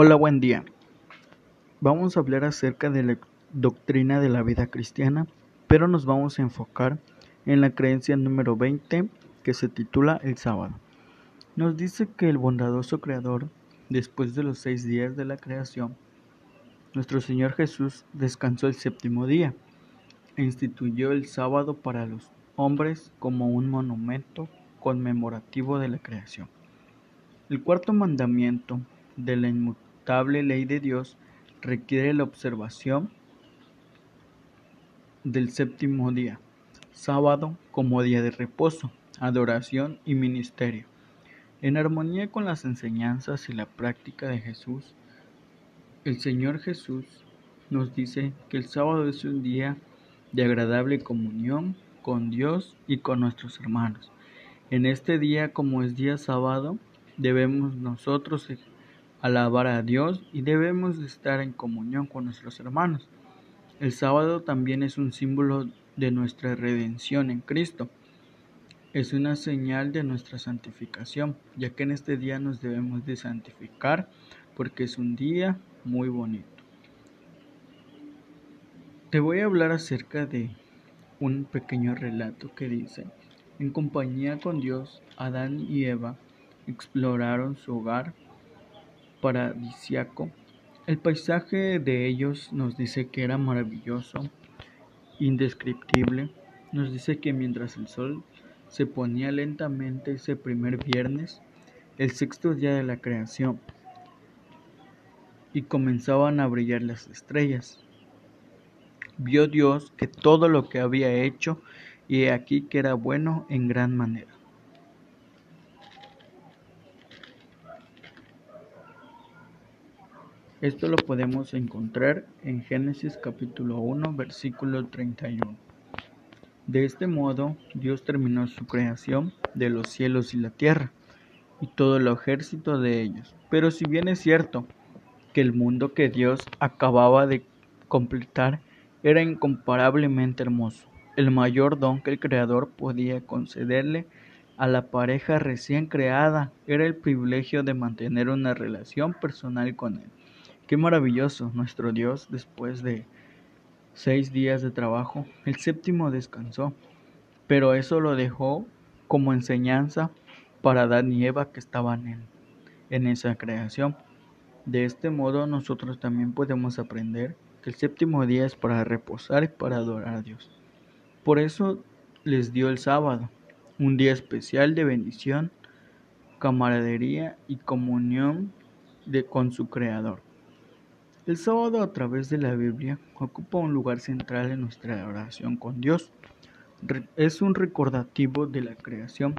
Hola, buen día. Vamos a hablar acerca de la doctrina de la vida cristiana, pero nos vamos a enfocar en la creencia número 20 que se titula el sábado. Nos dice que el bondadoso Creador, después de los seis días de la creación, nuestro Señor Jesús descansó el séptimo día e instituyó el sábado para los hombres como un monumento conmemorativo de la creación. El cuarto mandamiento de la ley de Dios requiere la observación del séptimo día, sábado como día de reposo, adoración y ministerio. En armonía con las enseñanzas y la práctica de Jesús, el Señor Jesús nos dice que el sábado es un día de agradable comunión con Dios y con nuestros hermanos. En este día, como es día sábado, debemos nosotros alabar a Dios y debemos estar en comunión con nuestros hermanos. El sábado también es un símbolo de nuestra redención en Cristo. Es una señal de nuestra santificación, ya que en este día nos debemos de santificar porque es un día muy bonito. Te voy a hablar acerca de un pequeño relato que dice, en compañía con Dios, Adán y Eva exploraron su hogar paradisiaco. El paisaje de ellos nos dice que era maravilloso, indescriptible. Nos dice que mientras el sol se ponía lentamente ese primer viernes, el sexto día de la creación, y comenzaban a brillar las estrellas. Vio Dios que todo lo que había hecho, y aquí que era bueno en gran manera. Esto lo podemos encontrar en Génesis capítulo 1 versículo 31. De este modo Dios terminó su creación de los cielos y la tierra y todo el ejército de ellos. Pero si bien es cierto que el mundo que Dios acababa de completar era incomparablemente hermoso, el mayor don que el Creador podía concederle a la pareja recién creada era el privilegio de mantener una relación personal con Él. Qué maravilloso nuestro Dios después de seis días de trabajo, el séptimo descansó, pero eso lo dejó como enseñanza para Adán y Eva que estaban en, en esa creación. De este modo nosotros también podemos aprender que el séptimo día es para reposar y para adorar a Dios. Por eso les dio el sábado, un día especial de bendición, camaradería y comunión de, con su Creador. El sábado a través de la Biblia ocupa un lugar central en nuestra oración con Dios. Es un recordativo de la creación.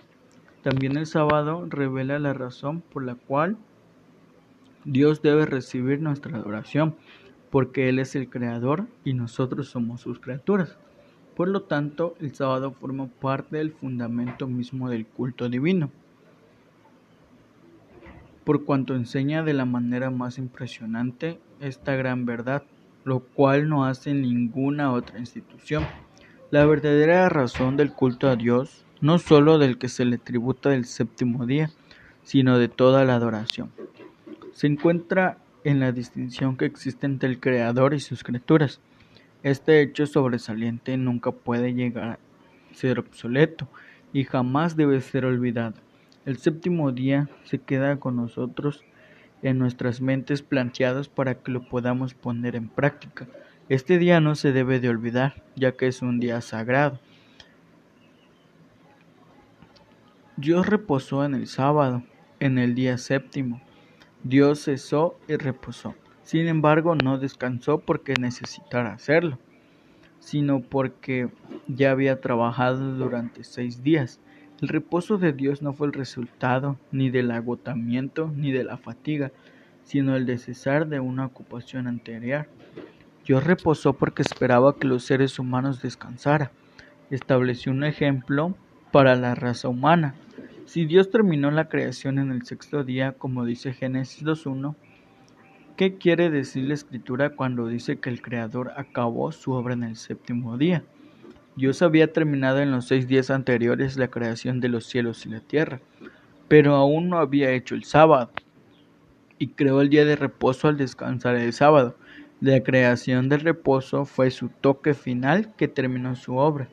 También el sábado revela la razón por la cual Dios debe recibir nuestra adoración, porque Él es el creador y nosotros somos sus criaturas. Por lo tanto, el sábado forma parte del fundamento mismo del culto divino por cuanto enseña de la manera más impresionante esta gran verdad, lo cual no hace ninguna otra institución. La verdadera razón del culto a Dios, no sólo del que se le tributa del séptimo día, sino de toda la adoración, se encuentra en la distinción que existe entre el Creador y sus criaturas. Este hecho sobresaliente nunca puede llegar a ser obsoleto y jamás debe ser olvidado. El séptimo día se queda con nosotros en nuestras mentes planteados para que lo podamos poner en práctica. Este día no se debe de olvidar, ya que es un día sagrado. Dios reposó en el sábado, en el día séptimo. Dios cesó y reposó. Sin embargo, no descansó porque necesitara hacerlo, sino porque ya había trabajado durante seis días. El reposo de Dios no fue el resultado ni del agotamiento ni de la fatiga, sino el de cesar de una ocupación anterior. Dios reposó porque esperaba que los seres humanos descansaran. Estableció un ejemplo para la raza humana. Si Dios terminó la creación en el sexto día, como dice Génesis 2.1, ¿qué quiere decir la escritura cuando dice que el Creador acabó su obra en el séptimo día? Dios había terminado en los seis días anteriores la creación de los cielos y la tierra, pero aún no había hecho el sábado. y creó el día de reposo al descansar el sábado. La creación del reposo fue su toque final que terminó su obra.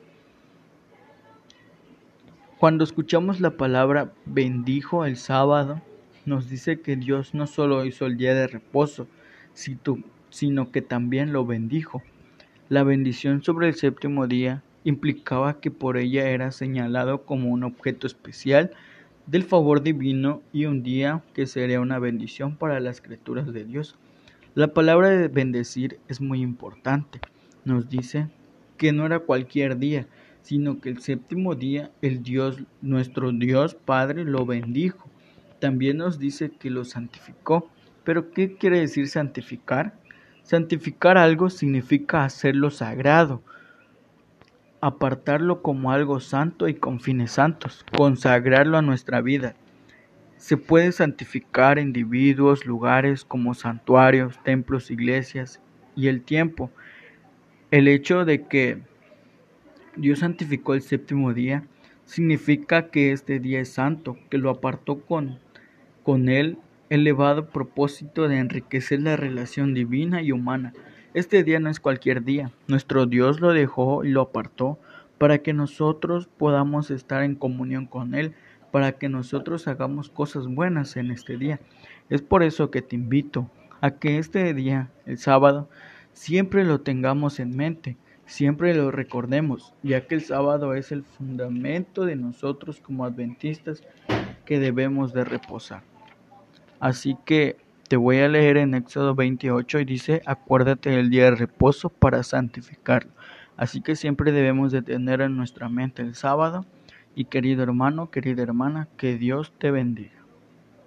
Cuando escuchamos la palabra bendijo el sábado, nos dice que Dios no solo hizo el día de reposo, sino que también lo bendijo. La bendición sobre el séptimo día implicaba que por ella era señalado como un objeto especial del favor divino y un día que sería una bendición para las criaturas de Dios. La palabra de bendecir es muy importante. Nos dice que no era cualquier día, sino que el séptimo día el Dios, nuestro Dios Padre, lo bendijo. También nos dice que lo santificó. Pero ¿qué quiere decir santificar? Santificar algo significa hacerlo sagrado, apartarlo como algo santo y con fines santos, consagrarlo a nuestra vida. Se puede santificar individuos, lugares como santuarios, templos, iglesias y el tiempo. El hecho de que Dios santificó el séptimo día significa que este día es santo, que lo apartó con, con él elevado propósito de enriquecer la relación divina y humana. Este día no es cualquier día. Nuestro Dios lo dejó y lo apartó para que nosotros podamos estar en comunión con Él, para que nosotros hagamos cosas buenas en este día. Es por eso que te invito a que este día, el sábado, siempre lo tengamos en mente, siempre lo recordemos, ya que el sábado es el fundamento de nosotros como adventistas que debemos de reposar. Así que te voy a leer en Éxodo 28 y dice, acuérdate del día de reposo para santificarlo. Así que siempre debemos de tener en nuestra mente el sábado. Y querido hermano, querida hermana, que Dios te bendiga.